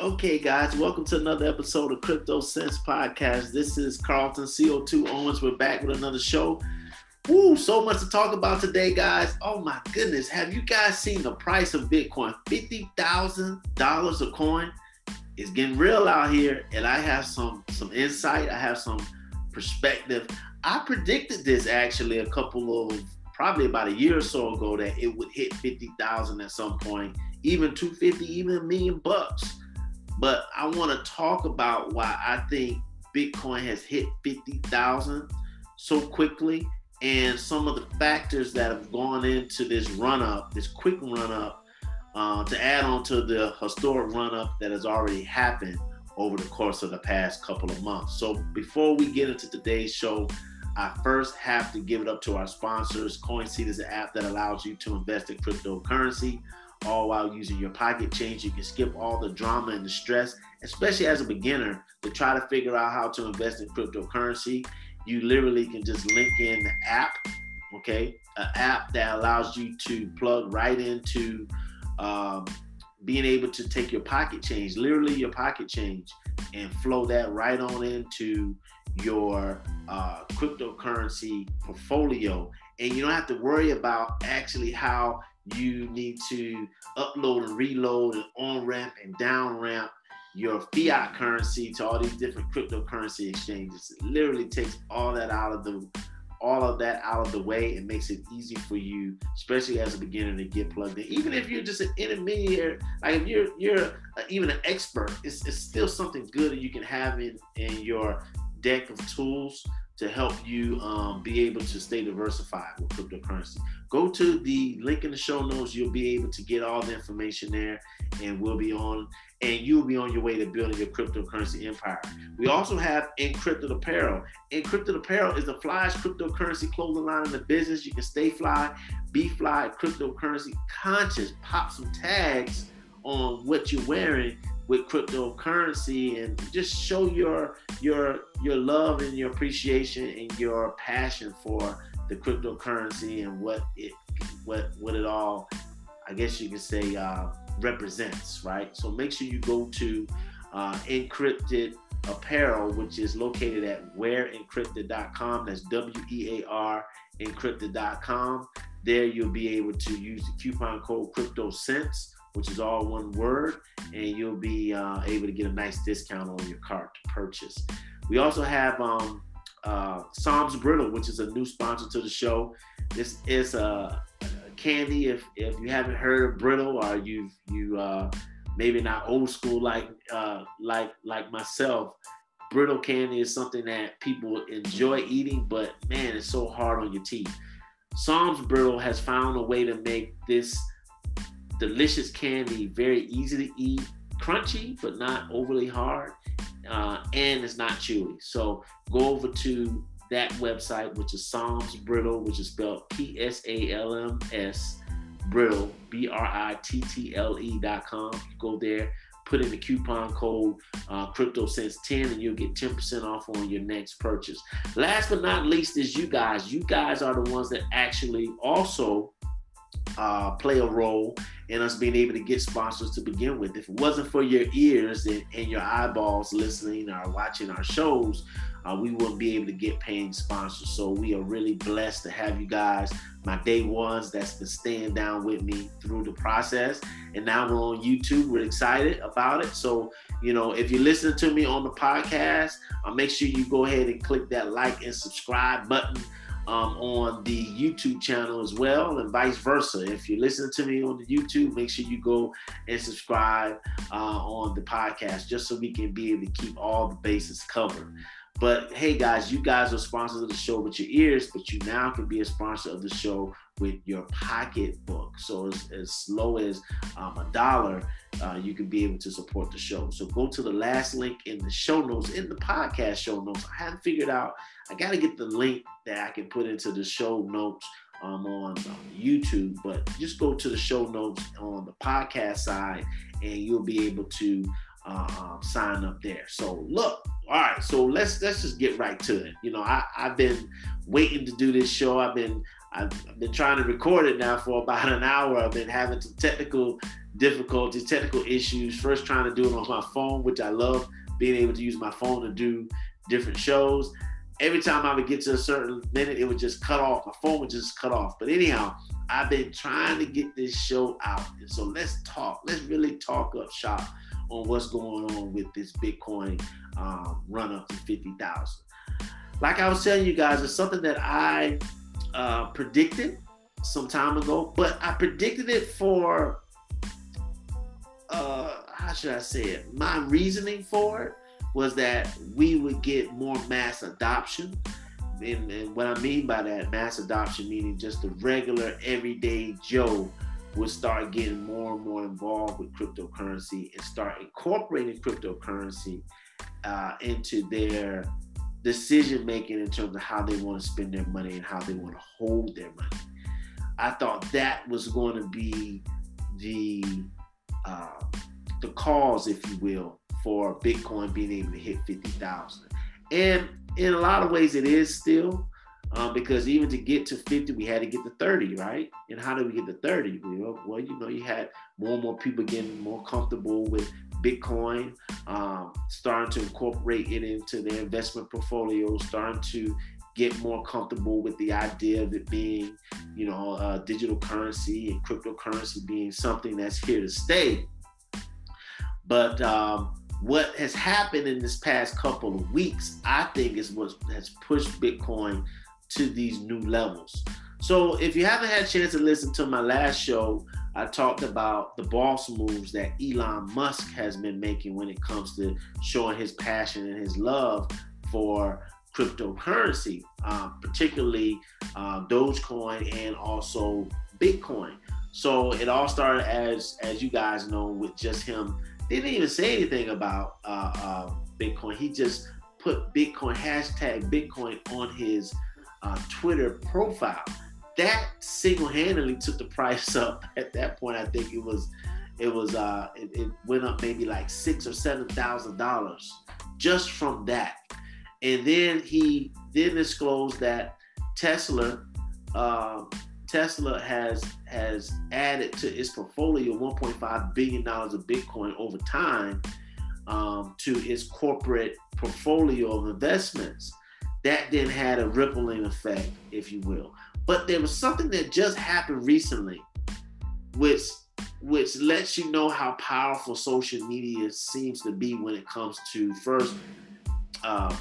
Okay, guys, welcome to another episode of Crypto Sense Podcast. This is Carlton CO2 Owens. We're back with another show. Woo, so much to talk about today, guys. Oh my goodness, have you guys seen the price of Bitcoin? $50,000 a coin. is getting real out here, and I have some some insight. I have some perspective. I predicted this actually a couple of probably about a year or so ago that it would hit 50,000 at some point, even 250, even a million bucks. But I want to talk about why I think Bitcoin has hit 50,000 so quickly and some of the factors that have gone into this run up, this quick run up, uh, to add on to the historic run up that has already happened over the course of the past couple of months. So before we get into today's show, I first have to give it up to our sponsors. CoinSeed is an app that allows you to invest in cryptocurrency all while using your pocket change. You can skip all the drama and the stress, especially as a beginner, to try to figure out how to invest in cryptocurrency. You literally can just link in the app, okay? An app that allows you to plug right into um, being able to take your pocket change, literally your pocket change, and flow that right on into your uh, cryptocurrency portfolio. And you don't have to worry about actually how you need to upload and reload and on ramp and down ramp your fiat currency to all these different cryptocurrency exchanges. It literally takes all that out of the all of that out of the way and makes it easy for you, especially as a beginner, to get plugged in. Even if you're just an intermediate, like if you're you're even an expert, it's, it's still something good that you can have in in your deck of tools to help you um, be able to stay diversified with cryptocurrency. Go to the link in the show notes. You'll be able to get all the information there, and we'll be on, and you'll be on your way to building your cryptocurrency empire. We also have Encrypted Apparel. Encrypted Apparel is the flyest cryptocurrency clothing line in the business. You can stay fly, be fly, cryptocurrency conscious. Pop some tags on what you're wearing with cryptocurrency and just show your your your love and your appreciation and your passion for the cryptocurrency and what it what what it all I guess you could say uh, represents, right? So make sure you go to uh, Encrypted Apparel, which is located at wearencrypted.com. That's W E A R encrypted.com. There you'll be able to use the coupon code CryptoSense which is all one word, and you'll be uh, able to get a nice discount on your cart to purchase. We also have um, uh, Psalms Brittle, which is a new sponsor to the show. This is a, a candy. If if you haven't heard of Brittle or you've you uh, maybe not old school like uh, like like myself, brittle candy is something that people enjoy eating, but man, it's so hard on your teeth. Psalms Brittle has found a way to make this delicious candy, very easy to eat, crunchy but not overly hard, uh, and it's not chewy. So go over to that website, which is Psalms Brittle, which is spelled P S A L M S Brittle, B R I T T L E dot com. Go there, put in the coupon code uh, CryptoSense10 and you'll get 10% off on your next purchase. Last but not least is you guys. You guys are the ones that actually also uh, play a role in us being able to get sponsors to begin with. If it wasn't for your ears and, and your eyeballs listening or watching our shows, uh, we wouldn't be able to get paying sponsors. So we are really blessed to have you guys, my day ones that's been staying down with me through the process. And now we're on YouTube. We're excited about it. So, you know, if you're listening to me on the podcast, uh, make sure you go ahead and click that like and subscribe button um, on the YouTube channel as well, and vice versa. If you're listening to me on the YouTube, make sure you go and subscribe uh, on the podcast just so we can be able to keep all the bases covered. But hey, guys, you guys are sponsors of the show with your ears, but you now can be a sponsor of the show with your pocketbook. So as, as low as um, a dollar, uh, you can be able to support the show. So go to the last link in the show notes, in the podcast show notes. I haven't figured out, I got to get the link that I can put into the show notes um, on YouTube, but just go to the show notes on the podcast side and you'll be able to uh, sign up there. So look, all right. So let's let's just get right to it. You know, I I've been waiting to do this show. I've been I've been trying to record it now for about an hour. I've been having some technical difficulties, technical issues. First, trying to do it on my phone, which I love being able to use my phone to do different shows. Every time I would get to a certain minute, it would just cut off. My phone would just cut off. But anyhow, I've been trying to get this show out. And so let's talk. Let's really talk up shop on what's going on with this Bitcoin um, run up to 50,000. Like I was telling you guys, it's something that I uh, predicted some time ago, but I predicted it for, uh, how should I say it? My reasoning for it was that we would get more mass adoption. And, and what I mean by that, mass adoption meaning just the regular everyday Joe would start getting more and more involved with cryptocurrency and start incorporating cryptocurrency uh, into their decision making in terms of how they want to spend their money and how they want to hold their money. I thought that was going to be the uh, the cause, if you will, for Bitcoin being able to hit fifty thousand. And in a lot of ways, it is still um, because even to get to 50, we had to get to 30, right? And how did we get to 30? Well, well, you know, you had more and more people getting more comfortable with Bitcoin, um, starting to incorporate it into their investment portfolios, starting to get more comfortable with the idea of it being, you know, uh, digital currency and cryptocurrency being something that's here to stay. But um, what has happened in this past couple of weeks, I think, is what has pushed Bitcoin to these new levels. So if you haven't had a chance to listen to my last show, I talked about the boss moves that Elon Musk has been making when it comes to showing his passion and his love for cryptocurrency, uh, particularly uh, Dogecoin and also Bitcoin. So it all started as, as you guys know, with just him. They didn't even say anything about uh, uh Bitcoin. He just put Bitcoin hashtag Bitcoin on his uh, Twitter profile that single-handedly took the price up. At that point, I think it was it was uh it, it went up maybe like six or seven thousand dollars just from that. And then he then disclosed that Tesla uh, Tesla has has added to its portfolio 1.5 billion dollars of Bitcoin over time um, to its corporate portfolio of investments. That then had a rippling effect, if you will. But there was something that just happened recently, which which lets you know how powerful social media seems to be when it comes to first uh,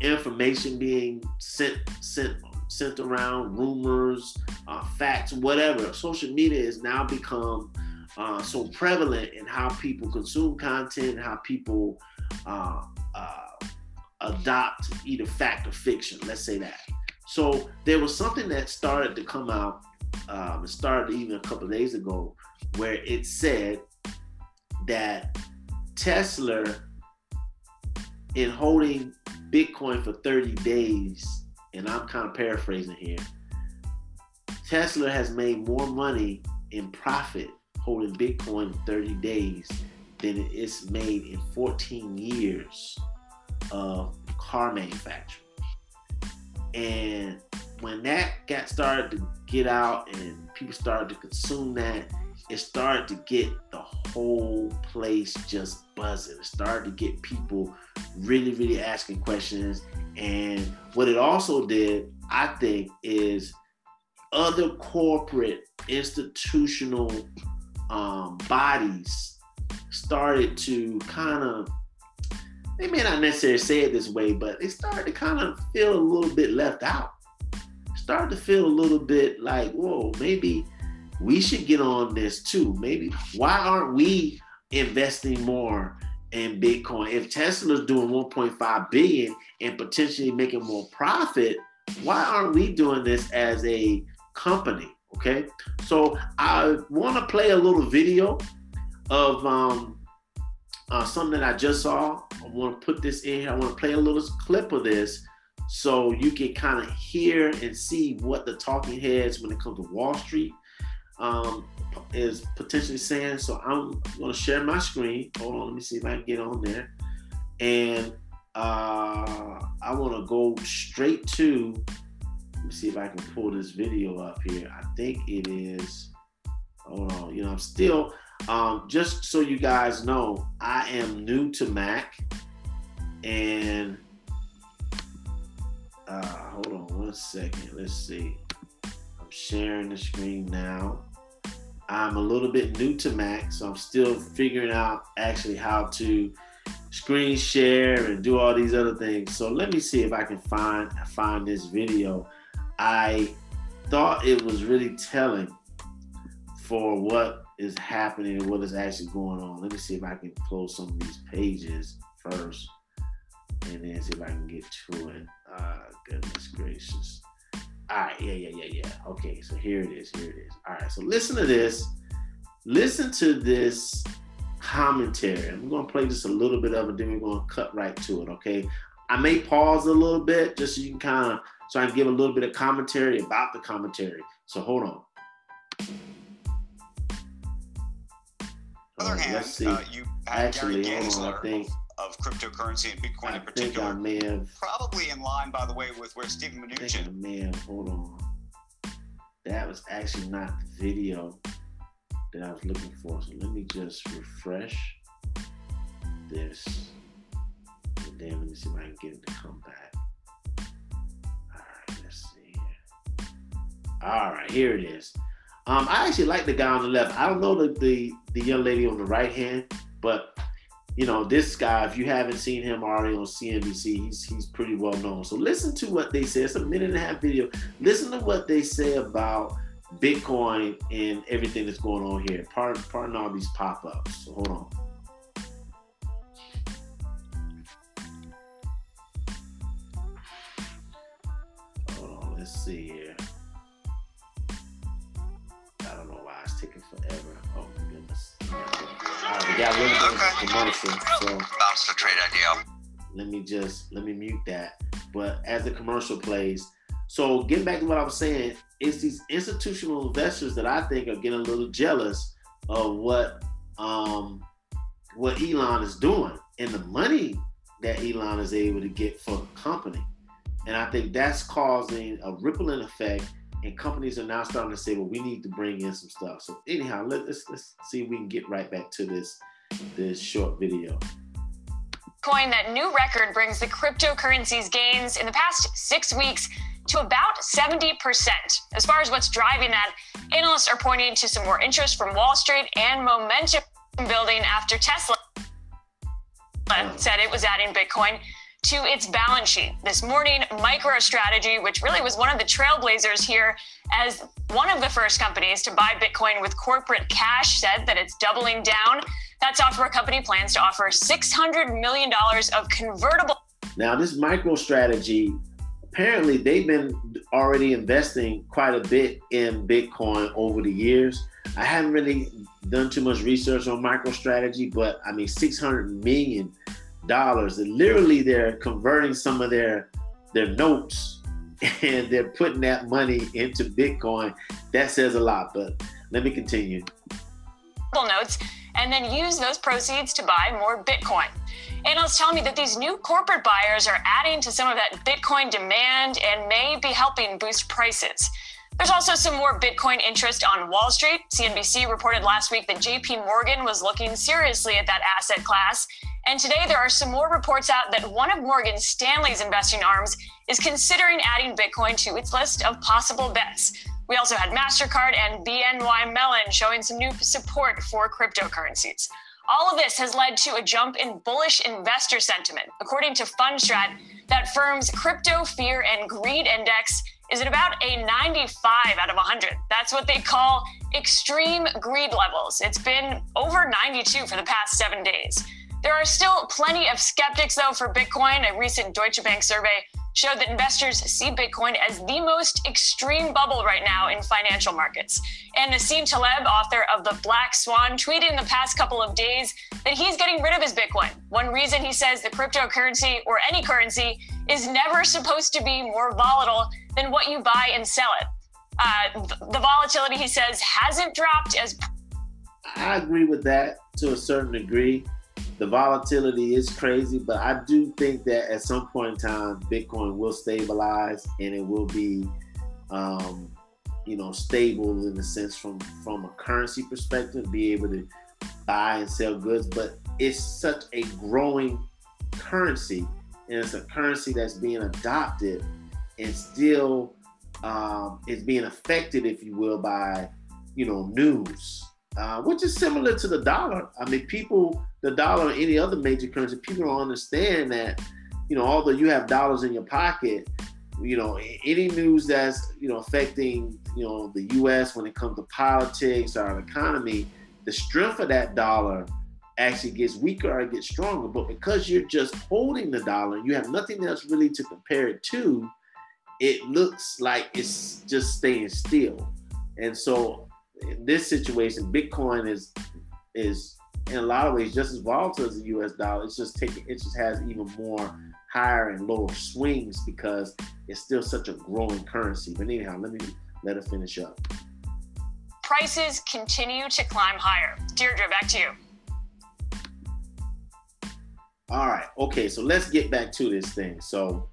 information being sent sent sent around, rumors, uh, facts, whatever. Social media has now become uh, so prevalent in how people consume content, how people uh, uh adopt either fact or fiction. Let's say that. So there was something that started to come out. Um, it started even a couple days ago, where it said that Tesla, in holding Bitcoin for 30 days, and I'm kind of paraphrasing here, Tesla has made more money in profit holding Bitcoin 30 days than it's made in 14 years of car manufacturing. And when that got started to get out and people started to consume that, it started to get the whole place just buzzing. It started to get people really, really asking questions. And what it also did, I think, is other corporate institutional um, bodies started to kind of they may not necessarily say it this way, but they started to kind of feel a little bit left out. Started to feel a little bit like, whoa, maybe we should get on this too. Maybe why aren't we investing more in Bitcoin? If Tesla's doing 1.5 billion and potentially making more profit, why aren't we doing this as a company? Okay, so I want to play a little video of um, uh, something that I just saw. I want to put this in here. I want to play a little clip of this so you can kind of hear and see what the talking heads when it comes to Wall Street um, is potentially saying. So I'm going to share my screen. Hold on, let me see if I can get on there. And uh, I want to go straight to Let me see if I can pull this video up here. I think it is. Hold on. You know, I'm still. Um, just so you guys know, I am new to Mac, and uh, hold on one second. Let's see. I'm sharing the screen now. I'm a little bit new to Mac, so I'm still figuring out actually how to screen share and do all these other things. So let me see if I can find find this video. I thought it was really telling for what is happening and what is actually going on. Let me see if I can close some of these pages first and then see if I can get to it. Uh, goodness gracious. All right, yeah, yeah, yeah, yeah. Okay, so here it is. Here it is. All right, so listen to this. Listen to this commentary. I'm going to play just a little bit of it, then we're going to cut right to it. Okay, I may pause a little bit just so you can kind of so I can give a little bit of commentary about the commentary. So hold on. Other hand. Uh, you actually hold on. I think of cryptocurrency and Bitcoin I in particular. Think I may have, probably in line, by the way, with where Steven Mnuchin. I, I may have, hold on. That was actually not the video that I was looking for. So let me just refresh this. And then let me see if I can get it to come back. All right, let's see here. All right, here it is. Um, I actually like the guy on the left. I don't know the, the the young lady on the right hand, but you know, this guy, if you haven't seen him already on CNBC, he's he's pretty well known. So listen to what they say. It's a minute and a half video. Listen to what they say about Bitcoin and everything that's going on here. Pardon, pardon all these pop-ups. So hold on. Hold on, let's see here. Taking forever. Oh my goodness. Right, we got a little bit of commercial. So bounce the trade idea. Let me just let me mute that. But as the commercial plays, so getting back to what I was saying, it's these institutional investors that I think are getting a little jealous of what um, what Elon is doing and the money that Elon is able to get for the company. And I think that's causing a rippling effect and companies are now starting to say, well, we need to bring in some stuff. So anyhow, let, us let's see if we can get right back to this this short video. Coin that new record brings the cryptocurrency's gains in the past six weeks to about 70%. As far as what's driving that, analysts are pointing to some more interest from Wall Street and momentum building after Tesla said it was adding Bitcoin to its balance sheet. This morning, MicroStrategy, which really was one of the trailblazers here as one of the first companies to buy Bitcoin with corporate cash, said that it's doubling down. That software company plans to offer $600 million of convertible. Now, this MicroStrategy, apparently, they've been already investing quite a bit in Bitcoin over the years. I haven't really done too much research on MicroStrategy, but I mean, 600 million dollars. And literally, they're converting some of their their notes and they're putting that money into Bitcoin. That says a lot. But let me continue. Notes and then use those proceeds to buy more Bitcoin. Analysts tell me that these new corporate buyers are adding to some of that Bitcoin demand and may be helping boost prices. There's also some more Bitcoin interest on Wall Street. CNBC reported last week that JP Morgan was looking seriously at that asset class. And today there are some more reports out that one of Morgan Stanley's investing arms is considering adding Bitcoin to its list of possible bets. We also had MasterCard and BNY Mellon showing some new support for cryptocurrencies. All of this has led to a jump in bullish investor sentiment. According to Fundstrat, that firm's crypto fear and greed index is at about a 95 out of 100. That's what they call extreme greed levels. It's been over 92 for the past seven days. There are still plenty of skeptics, though, for Bitcoin. A recent Deutsche Bank survey showed that investors see Bitcoin as the most extreme bubble right now in financial markets. And Nassim Taleb, author of The Black Swan, tweeted in the past couple of days that he's getting rid of his Bitcoin. One reason he says the cryptocurrency or any currency is never supposed to be more volatile than what you buy and sell it. Uh, the volatility, he says, hasn't dropped as. I agree with that to a certain degree the volatility is crazy, but I do think that at some point in time, Bitcoin will stabilize and it will be um, you know, stable in a sense from from a currency perspective, be able to buy and sell goods. But it's such a growing currency, and it's a currency that's being adopted and still um, is being affected, if you will, by you know news, uh, which is similar to the dollar. I mean, people, the dollar, or any other major currency, people don't understand that. You know, although you have dollars in your pocket, you know, any news that's you know affecting you know the U.S. when it comes to politics or economy, the strength of that dollar actually gets weaker or gets stronger. But because you're just holding the dollar, you have nothing else really to compare it to. It looks like it's just staying still, and so in this situation, Bitcoin is is in a lot of ways just as volatile as the U.S. dollar. It's just taking it just has even more higher and lower swings because it's still such a growing currency. But anyhow, let me let us finish up. Prices continue to climb higher. Deirdre, back to you. All right. Okay. So let's get back to this thing. So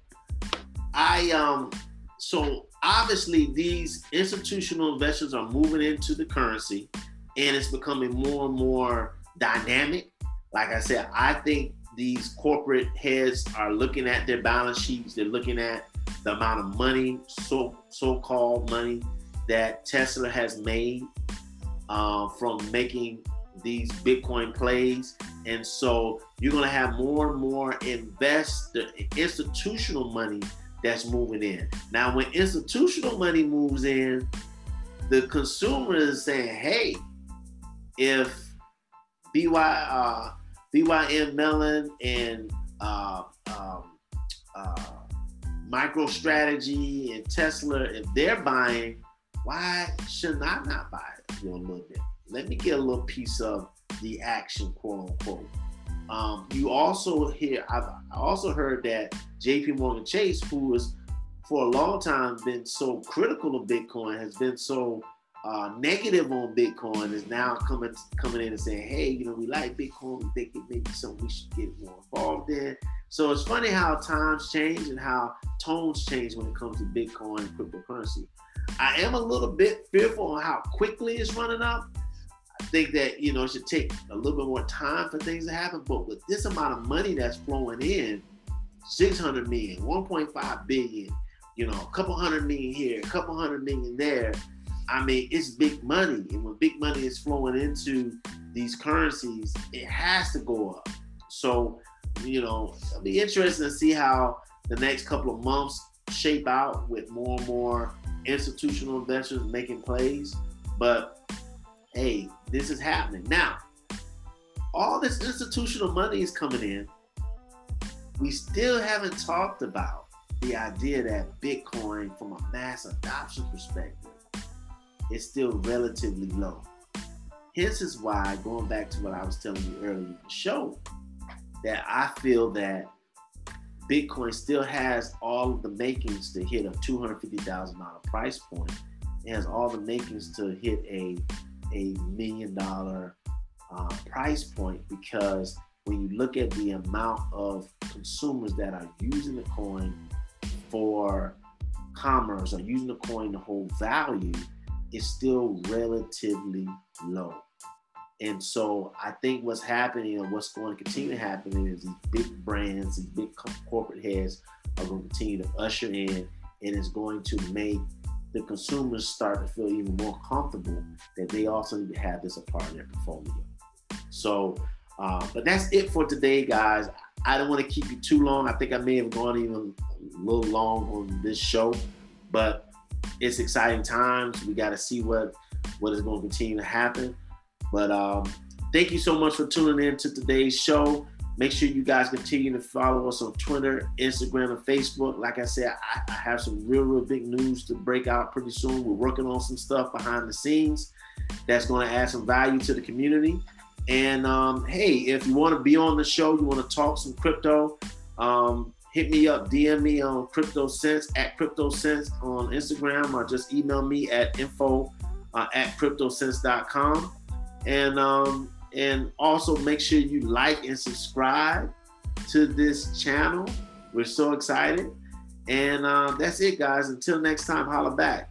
I um so obviously these institutional investors are moving into the currency and it's becoming more and more dynamic. Like I said, I think these corporate heads are looking at their balance sheets, they're looking at the amount of money, so so-called money that Tesla has made uh, from making these Bitcoin plays. And so you're going to have more and more investor institutional money that's moving in. Now, when institutional money moves in, the consumer is saying, hey, if BY, uh, BYM Mellon and uh, um, uh, MicroStrategy and Tesla, if they're buying, why should I not buy it for a little bit? Let me get a little piece of the action, quote unquote. Um, you also hear, I've also heard that JP Morgan Chase, who has for a long time been so critical of Bitcoin, has been so uh, negative on Bitcoin, is now coming coming in and saying, hey, you know, we like Bitcoin, we think it may be something we should get more involved in. So it's funny how times change and how tones change when it comes to Bitcoin and cryptocurrency. I am a little bit fearful on how quickly it's running up. I think that you know it should take a little bit more time for things to happen. But with this amount of money that's flowing in, 600 million, 1.5 billion, you know, a couple hundred million here, a couple hundred million there. I mean, it's big money, and when big money is flowing into these currencies, it has to go up. So you know, it'll be interesting to see how the next couple of months shape out with more and more institutional investors making plays. But hey, this is happening. Now, all this institutional money is coming in. We still haven't talked about the idea that Bitcoin, from a mass adoption perspective, is still relatively low. Hence is why, going back to what I was telling you earlier in the show, that I feel that Bitcoin still has all of the makings to hit a $250,000 price point. It has all the makings to hit a, a million dollar uh, price point because when you look at the amount of consumers that are using the coin for commerce or using the coin to hold value, it's still relatively low. And so I think what's happening and what's going to continue to happen is these big brands, these big corporate heads are going to continue to usher in, and it's going to make the consumers start to feel even more comfortable that they also need to have this a part of their portfolio. So, uh, but that's it for today, guys. I don't want to keep you too long. I think I may have gone even a little long on this show, but it's exciting times. We got to see what what is going to continue to happen. But um, thank you so much for tuning in to today's show. Make sure you guys continue to follow us on Twitter, Instagram, and Facebook. Like I said, I, I have some real, real big news to break out pretty soon. We're working on some stuff behind the scenes that's going to add some value to the community. And um, hey, if you want to be on the show, you want to talk some crypto, um, hit me up, DM me on Crypto Sense at Crypto Sense on Instagram, or just email me at info uh, at cryptosense.com and um, and also make sure you like and subscribe to this channel. We're so excited. And uh, that's it, guys. Until next time, holla back.